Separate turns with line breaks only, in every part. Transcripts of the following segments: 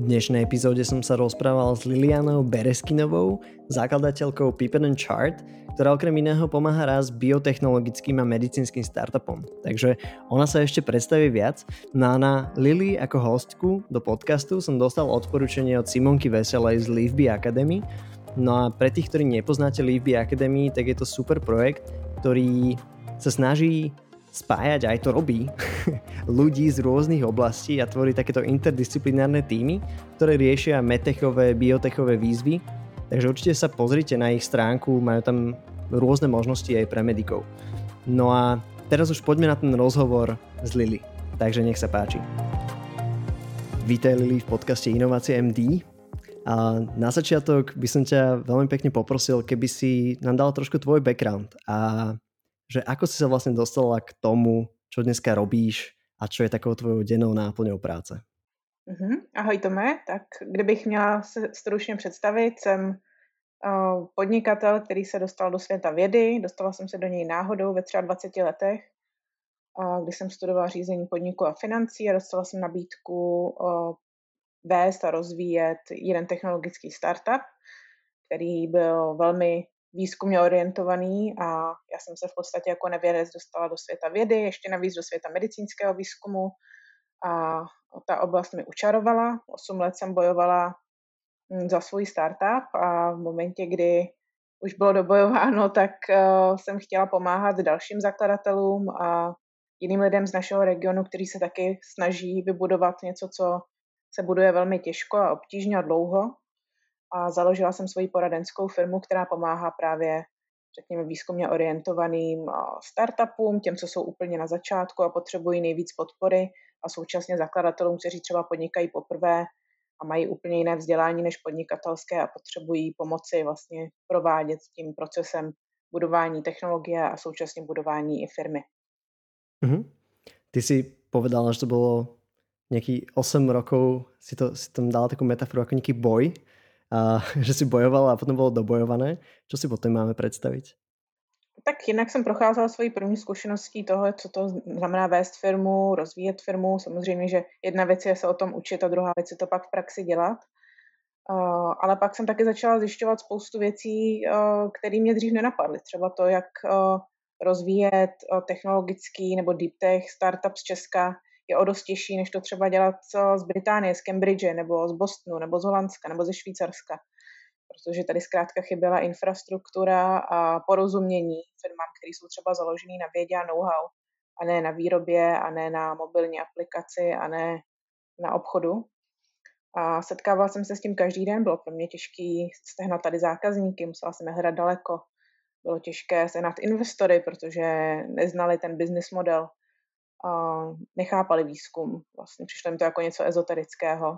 Dnešnej epizóde som sa rozprával s Lilianou Bereskinovou, zakladateľkou Pippen Chart, ktorá okrem iného pomáha raz biotechnologickým a medicínskym startupom. Takže ona sa ešte predstaví viac. No a na Lily ako hostku do podcastu som dostal odporúčanie od Simonky Veselej z Leafby Academy. No a pre tých, ktorí nepoznáte Leafby Academy, tak je to super projekt, ktorý sa snaží spájať, aj to robí, ľudí z rôznych oblastí a tvorí takéto interdisciplinárne týmy, ktoré riešia metechové, biotechové výzvy. Takže určite sa pozrite na ich stránku, majú tam rôzne možnosti aj pre medikov. No a teraz už poďme na ten rozhovor s Lily. Takže nech sa páči. Vítaj Lily v podcaste Inovácie MD. A na začiatok by som ťa veľmi pekne poprosil, keby si nám dal trošku tvoj background a že ako si sa vlastne dostala k tomu, čo dneska robíš a čo je takovou tvojou dennou náplňou práce.
Mm-hmm. Ahoj Tome, tak kdybych měla se stručně představit, jsem uh, podnikatel, který se dostal do světa vědy, dostala jsem se do něj náhodou ve 23 letech, uh, kdy jsem studovala řízení podniku a financí a dostala jsem nabídku uh, vést a rozvíjet jeden technologický startup, který byl velmi výzkumně orientovaný a já jsem se v podstatě jako nevědec dostala do světa vědy, ještě navíc do světa medicínského výzkumu a ta oblast mi učarovala. Osm let jsem bojovala hm, za svůj startup a v momentě, kdy už bylo dobojováno, tak uh, jsem chtěla pomáhat dalším zakladatelům a jiným lidem z našeho regionu, kteří se taky snaží vybudovat něco, co se buduje velmi těžko a obtížně a dlouho a založila jsem svoji poradenskou firmu, která pomáhá právě řekněme, výzkumně orientovaným startupům, těm, co jsou úplně na začátku a potřebují nejvíc podpory a současně zakladatelům, kteří třeba podnikají poprvé a mají úplně jiné vzdělání než podnikatelské a potřebují pomoci vlastně provádět tím procesem budování technologie a současně budování i firmy.
Mm-hmm. Ty si povedala, že to bylo nějaký 8 rokov, si, to, si tam dala takovou metaforu jako nějaký boj a že si bojovala a potom bylo dobojované. Co si potom máme představit?
Tak jinak jsem procházela svoji první zkušeností toho, co to znamená vést firmu, rozvíjet firmu. Samozřejmě, že jedna věc je se o tom učit a druhá věc je to pak v praxi dělat. Ale pak jsem taky začala zjišťovat spoustu věcí, které mě dřív nenapadly. Třeba to, jak rozvíjet technologický nebo deep tech startup z Česka, je o dost těžší, než to třeba dělat z Británie, z Cambridge, nebo z Bostonu, nebo z Holandska, nebo ze Švýcarska. Protože tady zkrátka chyběla infrastruktura a porozumění firmám, které jsou třeba založené na vědě a know-how, a ne na výrobě, a ne na mobilní aplikaci, a ne na obchodu. A setkávala jsem se s tím každý den, bylo pro mě těžké stehnat tady zákazníky, musela jsem je hledat daleko. Bylo těžké sehnat investory, protože neznali ten business model nechápali výzkum. Vlastně přišlo mi to jako něco ezoterického.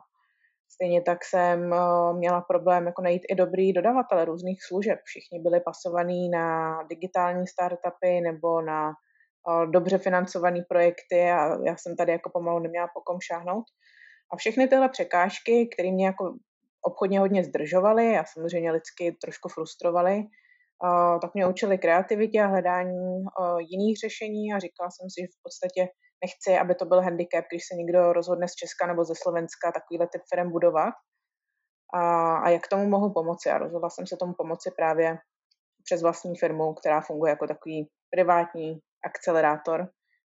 Stejně tak jsem eh, měla problém jako najít i dobrý dodavatele různých služeb. Všichni byli pasovaní na digitální startupy nebo na eh, dobře financované projekty a já jsem tady jako pomalu neměla po kom šáhnout. A všechny tyhle překážky, které mě jako obchodně hodně zdržovaly a samozřejmě lidsky trošku frustrovaly, tak mě učili kreativitě a hledání jiných řešení a říkala jsem si, že v podstatě nechci, aby to byl handicap, když se někdo rozhodne z Česka nebo ze Slovenska takovýhle typ firm budovat. A, a jak tomu mohu pomoci? A rozhodla jsem se tomu pomoci právě přes vlastní firmu, která funguje jako takový privátní akcelerátor.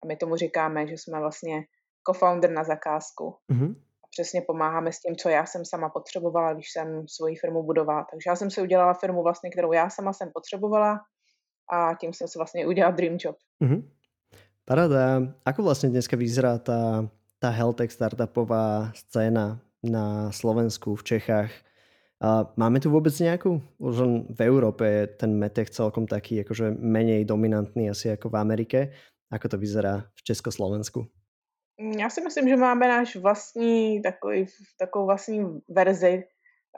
A my tomu říkáme, že jsme vlastně co-founder na zakázku. Mm-hmm přesně pomáháme s tím, co já jsem sama potřebovala, když jsem svoji firmu budovala. Takže já jsem si udělala firmu vlastně, kterou já sama jsem potřebovala a tím jsem si vlastně udělala dream job. Mm-hmm.
Parada. Ako vlastně dneska vyzerá ta, ta healthtech startupová scéna na Slovensku, v Čechách? A máme tu vůbec nějakou? Už v Európe je ten metech celkom taký jakože menej dominantný asi jako v Amerike. Ako to vyzerá v Československu?
Mm, já si myslím, že máme náš vlastní takový, takovou vlastní verzi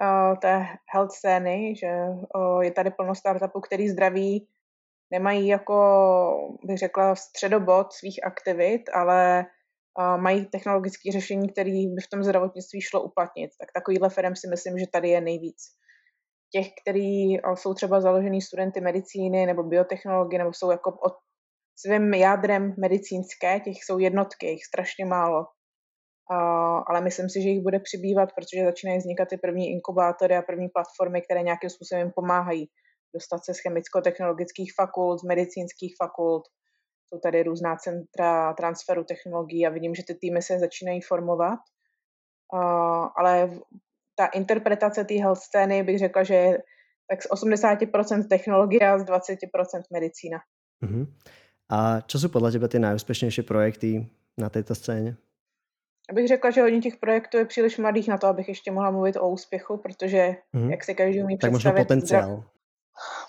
uh, té health scény, že uh, je tady plno startupů, který zdraví nemají jako, bych řekla, středobod svých aktivit, ale uh, mají technologické řešení, které by v tom zdravotnictví šlo uplatnit. Tak takovýhle firm si myslím, že tady je nejvíc. Těch, který jsou třeba založený studenty medicíny nebo biotechnologie, nebo jsou jako od svým jádrem medicínské, těch jsou jednotky, jich strašně málo. ale myslím si, že jich bude přibývat, protože začínají vznikat ty první inkubátory a první platformy, které nějakým způsobem pomáhají dostat se z chemicko-technologických fakult, z medicínských fakult. Jsou tady různá centra transferu technologií a vidím, že ty týmy se začínají formovat. ale ta interpretace té health scény bych řekla, že je tak z 80% technologie a z 20% medicína. Uh-huh.
A co jsou podle tebe ty nejúspěšnější projekty na této scéně?
Já bych řekla, že hodně těch projektů je příliš mladých na to, abych ještě mohla mluvit o úspěchu, protože mm-hmm. jak se každý umí
tak představit... Tak potenciál.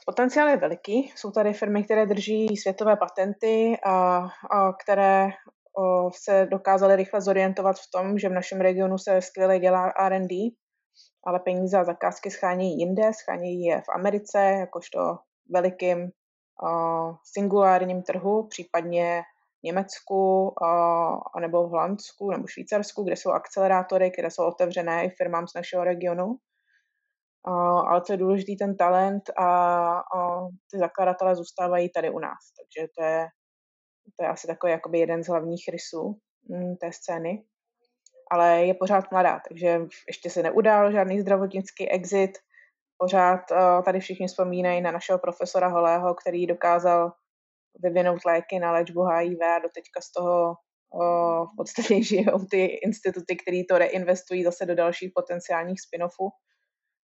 Potenciál je veliký. Jsou tady firmy, které drží světové patenty a, a které o, se dokázaly rychle zorientovat v tom, že v našem regionu se skvěle dělá R&D, ale peníze a zakázky schánějí jinde, schánějí je v Americe, jakožto velikým singulárním trhu, případně Německu nebo v Holandsku nebo Švýcarsku, kde jsou akcelerátory, které jsou otevřené i firmám z našeho regionu. Ale co je důležitý, ten talent a, ty zakladatelé zůstávají tady u nás. Takže to je, to je asi takový jakoby jeden z hlavních rysů m, té scény. Ale je pořád mladá, takže ještě se neudál žádný zdravotnický exit. Pořád uh, tady všichni vzpomínají na našeho profesora Holého, který dokázal vyvinout léky na léčbu HIV a doteďka z toho o, v podstatě žijou ty instituty, které to reinvestují zase do dalších potenciálních spin-offů.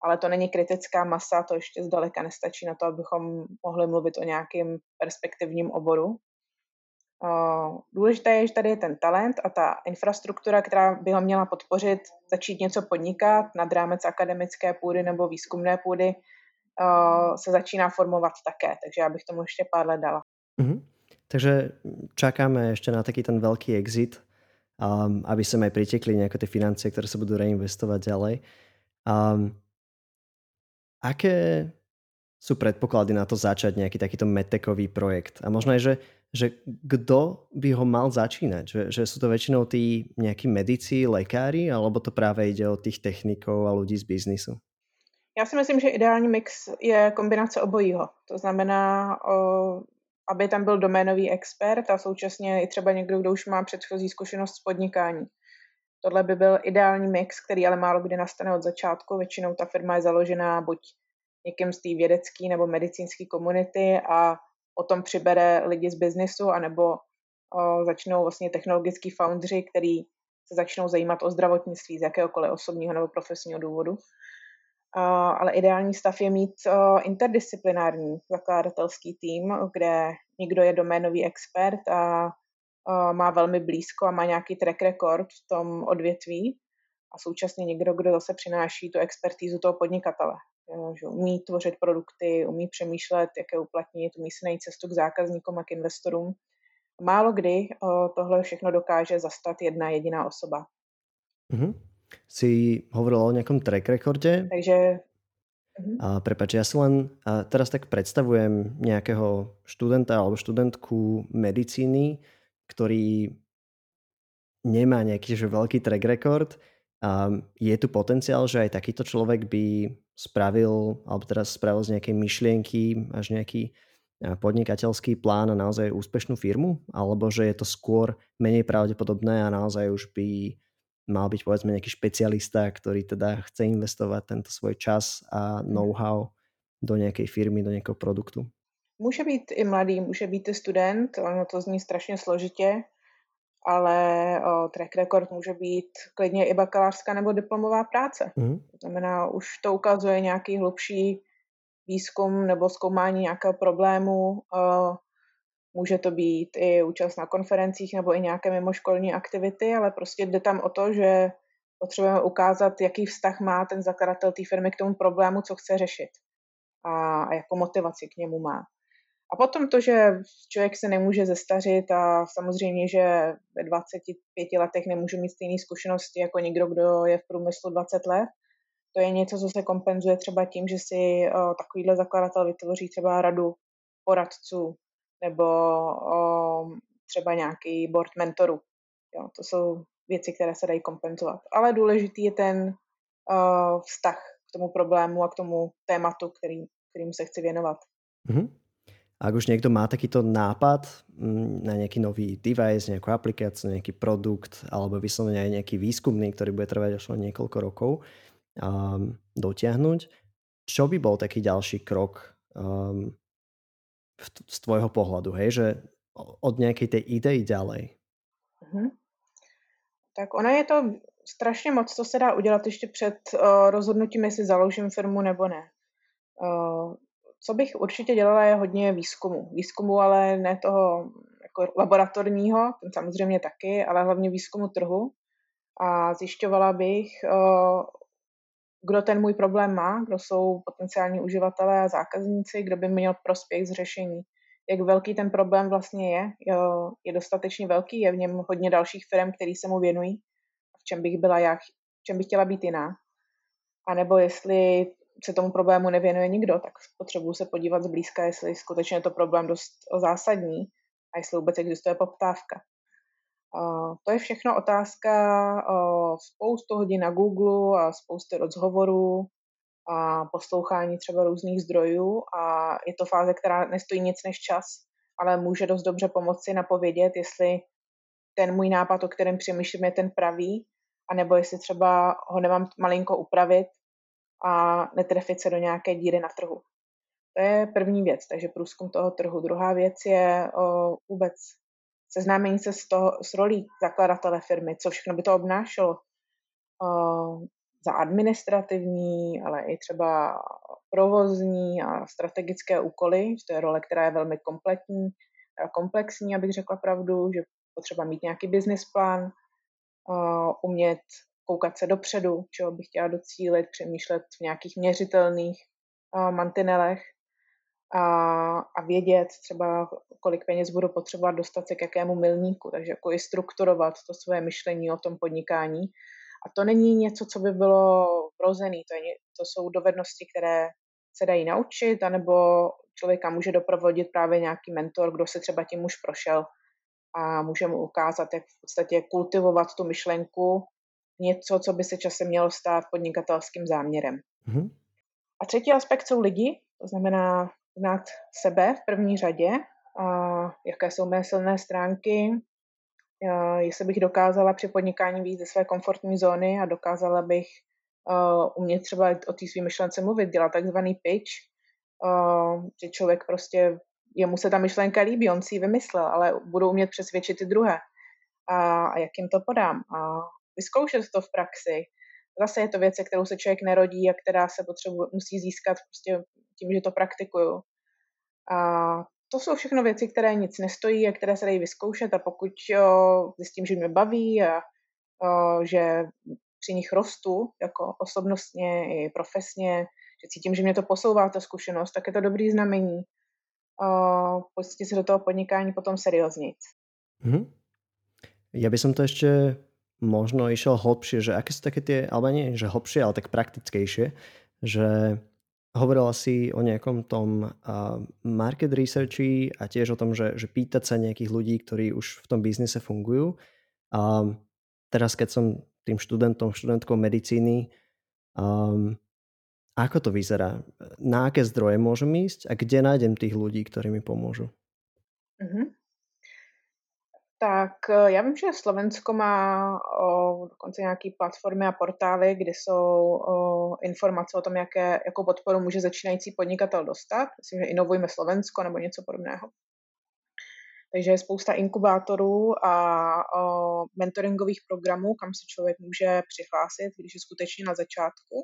Ale to není kritická masa, to ještě zdaleka nestačí na to, abychom mohli mluvit o nějakém perspektivním oboru. Důležité je, že tady je ten talent a ta infrastruktura, která by ho měla podpořit, začít něco podnikat nad rámec akademické půdy nebo výzkumné půdy, se začíná formovat také, takže já bych tomu ještě pár let dala.
Mm-hmm. Takže čakáme ešte na taký ten veľký exit, um, aby sem aj pritekli nejaké tie financie, ktoré sa budú reinvestovať ďalej. Um, aké sú predpoklady na to začať nejaký takýto metekový projekt? A možno aj, že, že kto by ho mal začínať? Že, že sú to väčšinou tí nejakí medici, lekári, alebo to práve ide o tých technikov a ľudí z biznisu?
Já si myslím, že ideální mix je kombinace obojího. To znamená, aby tam byl doménový expert a současně i třeba někdo, kdo už má předchozí zkušenost s podnikání. Tohle by byl ideální mix, který ale málo kdy nastane od začátku. Většinou ta firma je založená buď někým z té vědecké nebo medicínské komunity a potom přibere lidi z biznisu, anebo o, začnou vlastně technologický foundři, který se začnou zajímat o zdravotnictví z jakéhokoliv osobního nebo profesního důvodu ale ideální stav je mít interdisciplinární zakladatelský tým, kde někdo je doménový expert a má velmi blízko a má nějaký track record v tom odvětví a současně někdo, kdo zase přináší tu expertízu toho podnikatele. Že umí tvořit produkty, umí přemýšlet, jak je uplatnit, umí si najít cestu k zákazníkům a k investorům. Málo kdy tohle všechno dokáže zastat jedna jediná osoba.
Mm-hmm si hovorila o nejakom track rekorde.
Takže...
Mhm. A prepáč, ja si len a teraz tak predstavujem nejakého študenta alebo študentku medicíny, ktorý nemá nejaký že veľký track record. A je tu potenciál, že aj takýto človek by spravil, alebo teraz spravil z nejakej myšlienky až nejaký podnikateľský plán a naozaj úspešnú firmu? Alebo že je to skôr menej pravdepodobné a naozaj už by mal byť povedzme nejaký špecialista, ktorý teda chce investovať tento svoj čas a mhm. know-how do nějaké firmy, do nějakého produktu?
Může být i mladý, může být i student, ono to zní strašně složitě, ale o, track record může být klidně i bakalářská nebo diplomová práce. Mm. To znamená, už to ukazuje nějaký hlubší výzkum nebo zkoumání nějakého problému, o, Může to být i účast na konferencích nebo i nějaké mimoškolní aktivity, ale prostě jde tam o to, že potřebujeme ukázat, jaký vztah má ten zakladatel té firmy k tomu problému, co chce řešit a, a jakou motivaci k němu má. A potom to, že člověk se nemůže zestařit a samozřejmě, že ve 25 letech nemůže mít stejné zkušenosti jako někdo, kdo je v průmyslu 20 let, to je něco, co se kompenzuje třeba tím, že si o, takovýhle zakladatel vytvoří třeba radu poradců nebo o, třeba nějaký board mentorů. Jo, to jsou věci, které se dají kompenzovat. Ale důležitý je ten uh, vztah k tomu problému a k tomu tématu, který, kterým se chci věnovat.
Mm-hmm. Ak už niekto má takýto nápad mm, na nejaký nový device, nejakú aplikáciu, nejaký produkt alebo vyslovene aj nejaký výskumný, ktorý bude trvať až len niekoľko rokov um, dotiahnuť, čo by bol taký ďalší krok um, z tvojho pohľadu, hej, že od nějaké té idei ďalej?
Mm-hmm. Tak ona je to strašně moc, co se dá udělat ještě před uh, rozhodnutím, jestli založím firmu nebo ne. Uh, co bych určitě dělala, je hodně výzkumu. Výzkumu, ale ne toho jako laboratorního, ten samozřejmě taky, ale hlavně výzkumu trhu. A zjišťovala bych, uh, kdo ten můj problém má, kdo jsou potenciální uživatelé a zákazníci, kdo by měl prospěch z řešení. Jak velký ten problém vlastně je, je dostatečně velký, je v něm hodně dalších firm, který se mu věnují, v čem bych byla já, v čem bych chtěla být jiná. A nebo jestli se tomu problému nevěnuje nikdo, tak potřebuji se podívat zblízka, jestli skutečně je to problém dost zásadní a jestli vůbec existuje poptávka. To je všechno otázka spoustu hodin na Google a spousty rozhovorů a poslouchání třeba různých zdrojů a je to fáze, která nestojí nic než čas, ale může dost dobře pomoci napovědět, jestli ten můj nápad, o kterém přemýšlím, je ten pravý, anebo jestli třeba ho nemám malinko upravit a netrefit se do nějaké díry na trhu. To je první věc, takže průzkum toho trhu. Druhá věc je o, vůbec seznámení se s, toho, s rolí zakladatele firmy, co všechno by to obnášelo. O, za administrativní, ale i třeba provozní a strategické úkoly. To je role, která je velmi kompletní, komplexní, abych řekla pravdu, že potřeba mít nějaký business plán, umět koukat se dopředu, čeho bych chtěla docílit, přemýšlet v nějakých měřitelných mantinelech a, a vědět třeba, kolik peněz budu potřebovat dostat se k jakému milníku, takže jako i strukturovat to své myšlení o tom podnikání. A to není něco, co by bylo vrozený, to, je, to jsou dovednosti, které se dají naučit, anebo člověka může doprovodit právě nějaký mentor, kdo se třeba tím už prošel a může mu ukázat, jak v podstatě kultivovat tu myšlenku, něco, co by se časem mělo stát podnikatelským záměrem. Mm-hmm. A třetí aspekt jsou lidi, to znamená znát sebe v první řadě, a jaké jsou mé silné stránky, jestli bych dokázala při podnikání víc ze své komfortní zóny a dokázala bych uh, umět třeba o té své myšlence mluvit, dělat takzvaný pitch, uh, že člověk prostě, jemu se ta myšlenka líbí, on si ji vymyslel, ale budou umět přesvědčit ty druhé. A, a jak jim to podám? A vyzkoušet to v praxi. Zase je to věc, kterou se člověk nerodí a která se potřebuje, musí získat prostě tím, že to praktikuju. A to jsou všechno věci, které nic nestojí a které se dají vyzkoušet a pokud jo, zjistím, že mě baví a o, že při nich rostu jako osobnostně i profesně, že cítím, že mě to posouvá ta zkušenost, tak je to dobrý znamení. Uh, pustit se do toho podnikání potom seriózně.
Mm-hmm. Ja by som to ešte možno išiel hlbšie, že aké sú také tie, alebo nie, že hlbšie, ale tak praktickejšie, že Hovorila si o nejakom tom market researchi a tiež o tom, že, že pýtať sa nejakých ľudí, ktorí už v tom biznise fungujú. A teraz, keď som tým študentom, študentkou medicíny, um, ako to vyzerá? Na aké zdroje môžem ísť a kde nájdem tých ľudí, ktorí mi pomôžu?
Mm-hmm. Tak eh, já vím, že Slovensko má o, dokonce nějaké platformy a portály, kde jsou o, informace o tom, jaké, jakou podporu může začínající podnikatel dostat. Myslím, že Inovujme Slovensko nebo něco podobného. Takže je spousta inkubátorů a o, mentoringových programů, kam se člověk může přihlásit, když je skutečně na začátku.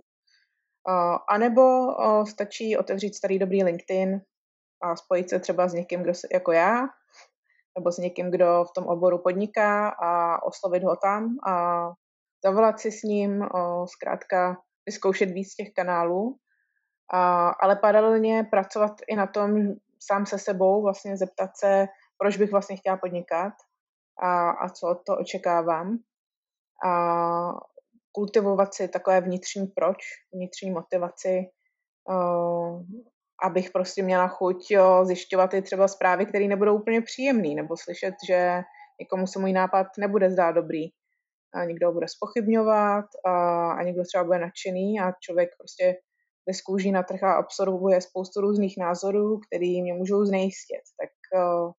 O, a nebo o, stačí otevřít starý dobrý LinkedIn a spojit se třeba s někým, kdo se, jako já, nebo s někým, kdo v tom oboru podniká a oslovit ho tam a zavolat si s ním, zkrátka vyzkoušet víc těch kanálů, a, ale paralelně pracovat i na tom sám se sebou, vlastně zeptat se, proč bych vlastně chtěla podnikat a, a co to očekávám. A kultivovat si takové vnitřní proč, vnitřní motivaci, abych prostě měla chuť jo, zjišťovat i třeba zprávy, které nebudou úplně příjemné, nebo slyšet, že někomu se můj nápad nebude zdát dobrý. A někdo ho bude spochybňovat a, a někdo třeba bude nadšený a člověk prostě jde kůží na trh a absorbuje spoustu různých názorů, který mě můžou znejistit. Tak uh,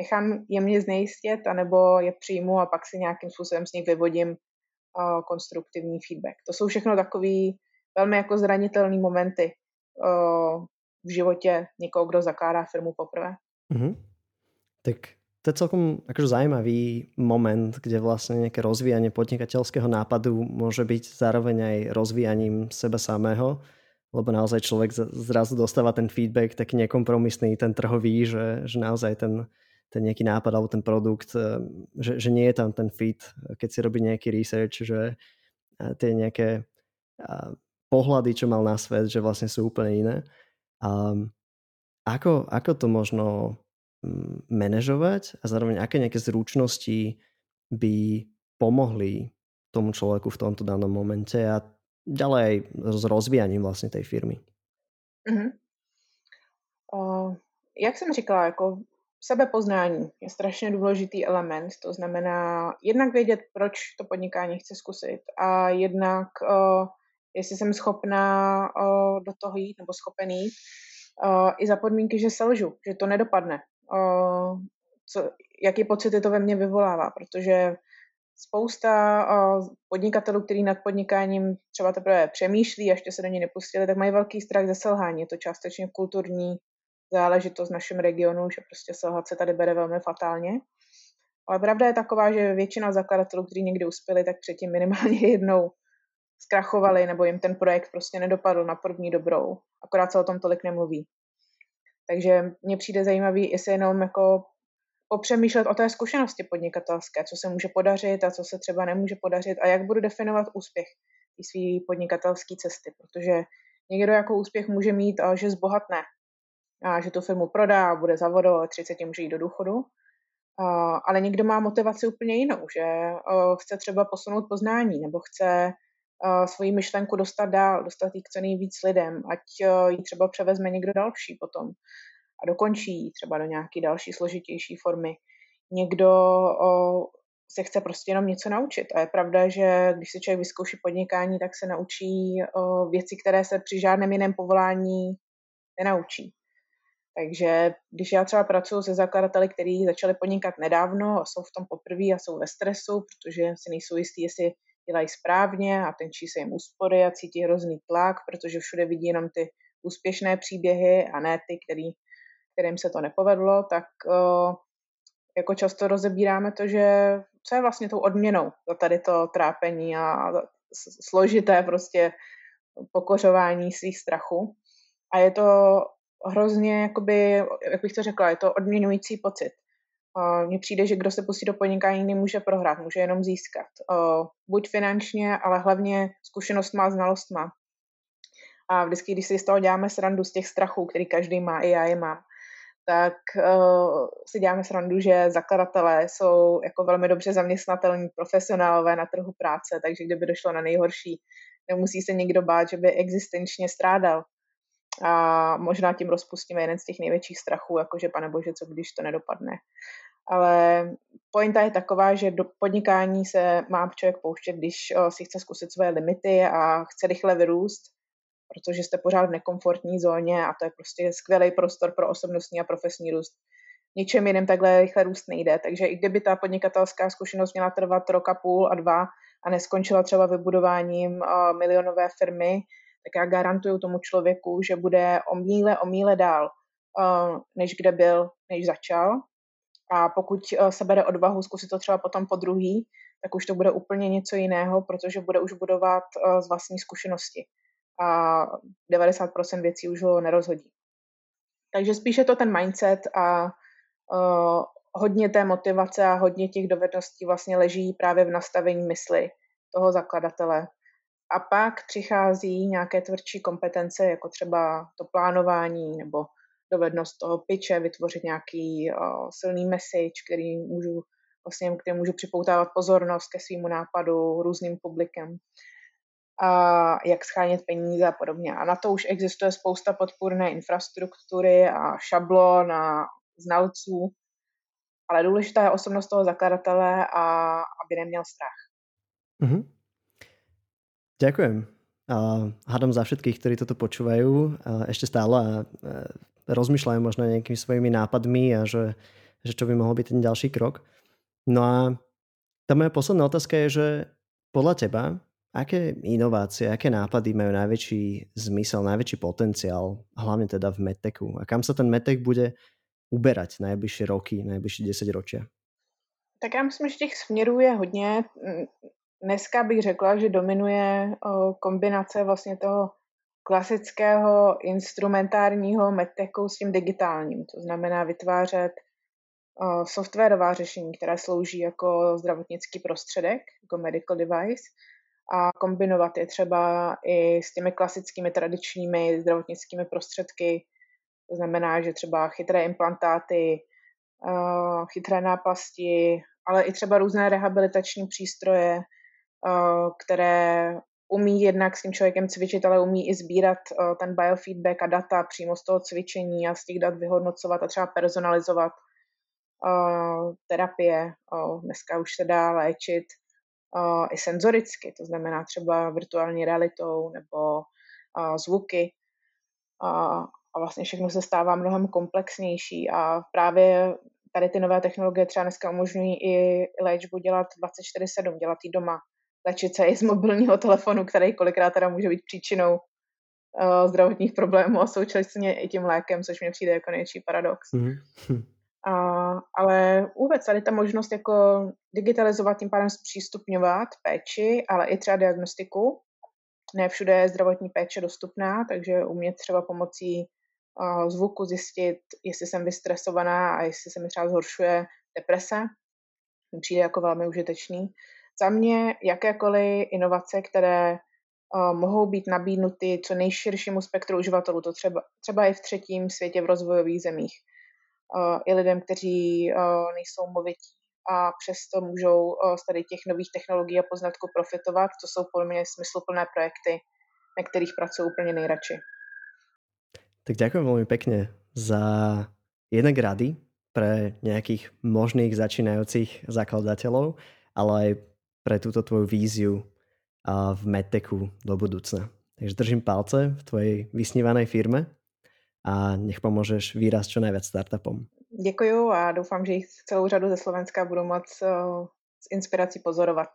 nechám je mě znejistit, anebo je přijmu a pak si nějakým způsobem z nich vyvodím uh, konstruktivní feedback. To jsou všechno takové velmi jako zranitelné momenty uh, v životě někoho, kdo zakládá firmu poprvé.
Mm-hmm. Tak to je celkom akože zaujímavý moment, kde vlastne nejaké rozvíjanie podnikateľského nápadu môže byť zároveň aj rozvíjaním seba samého, lebo naozaj človek zrazu dostáva ten feedback taký nekompromisný, ten trhový, že, že naozaj ten, ten nejaký nápad alebo ten produkt, eh, že, že nie je tam ten fit, keď si robí nejaký research, že eh, tie nejaké eh, pohľady, čo mal na svet, že vlastne sú úplne iné. A ako, ako to možno Mm, manažovať a zároveň aké nejaké zručnosti by pomohli tomu človeku v tomto danom momente a ďalej s rozvíjaním vlastně tej firmy.
Mm-hmm. Uh, jak jsem říkala, jako sebepoznání je strašně důležitý element, to znamená jednak vědět, proč to podnikání chci zkusit a jednak, uh, jestli jsem schopná uh, do toho jít nebo schopen jít, uh, i za podmínky, že selžu, že to nedopadne, co, jaký pocity to ve mně vyvolává, protože spousta podnikatelů, kteří nad podnikáním třeba teprve přemýšlí a ještě se do něj nepustili, tak mají velký strach ze selhání. Je to částečně kulturní záležitost v našem regionu, že prostě selhat se tady bere velmi fatálně. Ale pravda je taková, že většina zakladatelů, kteří někdy uspěli, tak předtím minimálně jednou zkrachovali nebo jim ten projekt prostě nedopadl na první dobrou. Akorát se o tom tolik nemluví. Takže mně přijde zajímavý, jestli jenom jako popřemýšlet o té zkušenosti podnikatelské, co se může podařit a co se třeba nemůže podařit a jak budu definovat úspěch té své podnikatelské cesty, protože někdo jako úspěch může mít, že zbohatne, a že tu firmu prodá a bude za vodou a 30 může jít do důchodu, ale někdo má motivaci úplně jinou, že chce třeba posunout poznání nebo chce svoji myšlenku dostat dál, dostat ji k co nejvíc lidem, ať ji třeba převezme někdo další potom a dokončí ji třeba do nějaké další složitější formy. Někdo se chce prostě jenom něco naučit. A je pravda, že když se člověk vyzkouší podnikání, tak se naučí věci, které se při žádném jiném povolání nenaučí. Takže když já třeba pracuji se zakladateli, kteří začali podnikat nedávno a jsou v tom poprvé a jsou ve stresu, protože si nejsou jistí, jestli dělají správně a tenčí se jim úspory a cítí hrozný tlak, protože všude vidí jenom ty úspěšné příběhy a ne ty, který, kterým se to nepovedlo, tak uh, jako často rozebíráme to, že co je vlastně tou odměnou za tady to trápení a složité prostě pokořování svých strachů. A je to hrozně, jakoby, jak bych to řekla, je to odměňující pocit. Mně přijde, že kdo se pustí do podnikání, nemůže prohrát, může jenom získat. Buď finančně, ale hlavně zkušenost má, znalost má. A vždycky, když si z toho děláme srandu z těch strachů, který každý má, i já je mám, tak uh, si děláme srandu, že zakladatelé jsou jako velmi dobře zaměstnatelní profesionálové na trhu práce, takže kdyby došlo na nejhorší, nemusí se nikdo bát, že by existenčně strádal. A možná tím rozpustíme jeden z těch největších strachů, jakože pane bože, co když to nedopadne. Ale pointa je taková, že do podnikání se má člověk pouštět, když si chce zkusit své limity a chce rychle vyrůst, protože jste pořád v nekomfortní zóně a to je prostě skvělý prostor pro osobnostní a profesní růst. Ničem jiným takhle rychle růst nejde. Takže i kdyby ta podnikatelská zkušenost měla trvat rok a půl a dva a neskončila třeba vybudováním milionové firmy, tak já garantuju tomu člověku, že bude o míle, o míle dál, než kde byl, než začal a pokud eh, se bere odvahu zkusit to třeba potom po druhý, tak už to bude úplně něco jiného, protože bude už budovat eh, z vlastní zkušenosti. A 90% věcí už ho nerozhodí. Takže spíše to ten mindset a uh, hodně té motivace a hodně těch dovedností vlastně leží právě v nastavení mysli toho zakladatele. A pak přichází nějaké tvrdší kompetence, jako třeba to plánování nebo dovednost toho pitche, vytvořit nějaký uh, silný message, který můžu vlastně, který můžu připoutávat pozornost ke svýmu nápadu různým publikem a jak schánět peníze a podobně. A na to už existuje spousta podpůrné infrastruktury a šablon a znalců, ale důležitá je osobnost toho zakladatele a aby neměl strach.
Mm-hmm. Ďakujem. a hádam za všetkých, ktorí toto počúvajú ešte stále a rozmýšľajú možno nejakými svojimi nápadmi a že, že čo by mohol byť ten ďalší krok. No a tá moja posledná otázka je, že podľa teba, aké inovácie, aké nápady majú najväčší zmysel, najväčší potenciál, hlavne teda v medtechu a kam sa ten medtech bude uberať najbližšie roky, najbližšie 10 ročia?
Tak já myslím, že těch směrů je hodně. Dneska bych řekla, že dominuje kombinace vlastně toho klasického instrumentárního medtechu s tím digitálním. To znamená vytvářet softwarová řešení, která slouží jako zdravotnický prostředek, jako medical device, a kombinovat je třeba i s těmi klasickými tradičními zdravotnickými prostředky. To znamená, že třeba chytré implantáty, chytré náplasti, ale i třeba různé rehabilitační přístroje, které umí jednak s tím člověkem cvičit, ale umí i sbírat ten biofeedback a data přímo z toho cvičení a z těch dat vyhodnocovat a třeba personalizovat terapie. Dneska už se dá léčit i senzoricky, to znamená třeba virtuální realitou nebo zvuky. A vlastně všechno se stává mnohem komplexnější a právě tady ty nové technologie třeba dneska umožňují i léčbu dělat 24-7, dělat ji doma, léčit se i z mobilního telefonu, který kolikrát teda může být příčinou uh, zdravotních problémů a současně i tím lékem, což mi přijde jako největší paradox. Mm-hmm. Uh, ale vůbec tady ta možnost jako digitalizovat, tím pádem zpřístupňovat péči, ale i třeba diagnostiku. Ne všude je zdravotní péče dostupná, takže umět třeba pomocí uh, zvuku zjistit, jestli jsem vystresovaná a jestli se mi třeba zhoršuje deprese. Přijde jako velmi užitečný. Za mě jakékoliv inovace, které uh, mohou být nabídnuty co nejširšímu spektru uživatelů, to třeba, třeba i v třetím světě v rozvojových zemích, uh, i lidem, kteří uh, nejsou movití a přesto můžou z tady těch nových technologií a poznatků profitovat. To jsou podle mě smysluplné projekty, na kterých pracuji úplně nejradši.
Tak ďakujem veľmi pekne za jednak rady pre nejakých možných začínajúcich zakladateľov, ale aj pre túto tvoju víziu v medtechu do budúcna. Takže držím palce v tvojej vysnívanej firme a nech pomôžeš výraz čo najviac startupom.
Děkuju a doufám, že jich celou řadu ze Slovenska budu moc s inspirací pozorovat.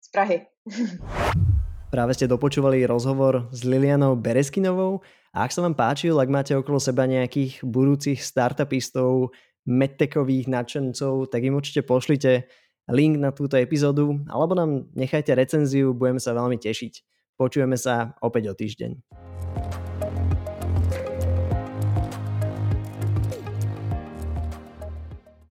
Z Prahy.
Práve ste dopočúvali rozhovor s Lilianou Bereskinovou a ak sa vám páčil, ak máte okolo seba nejakých budúcich startupistov, medtechových nadšencov, tak im určite pošlite link na túto epizódu alebo nám nechajte recenziu, budeme sa veľmi tešiť. Počujeme sa opäť o týždeň.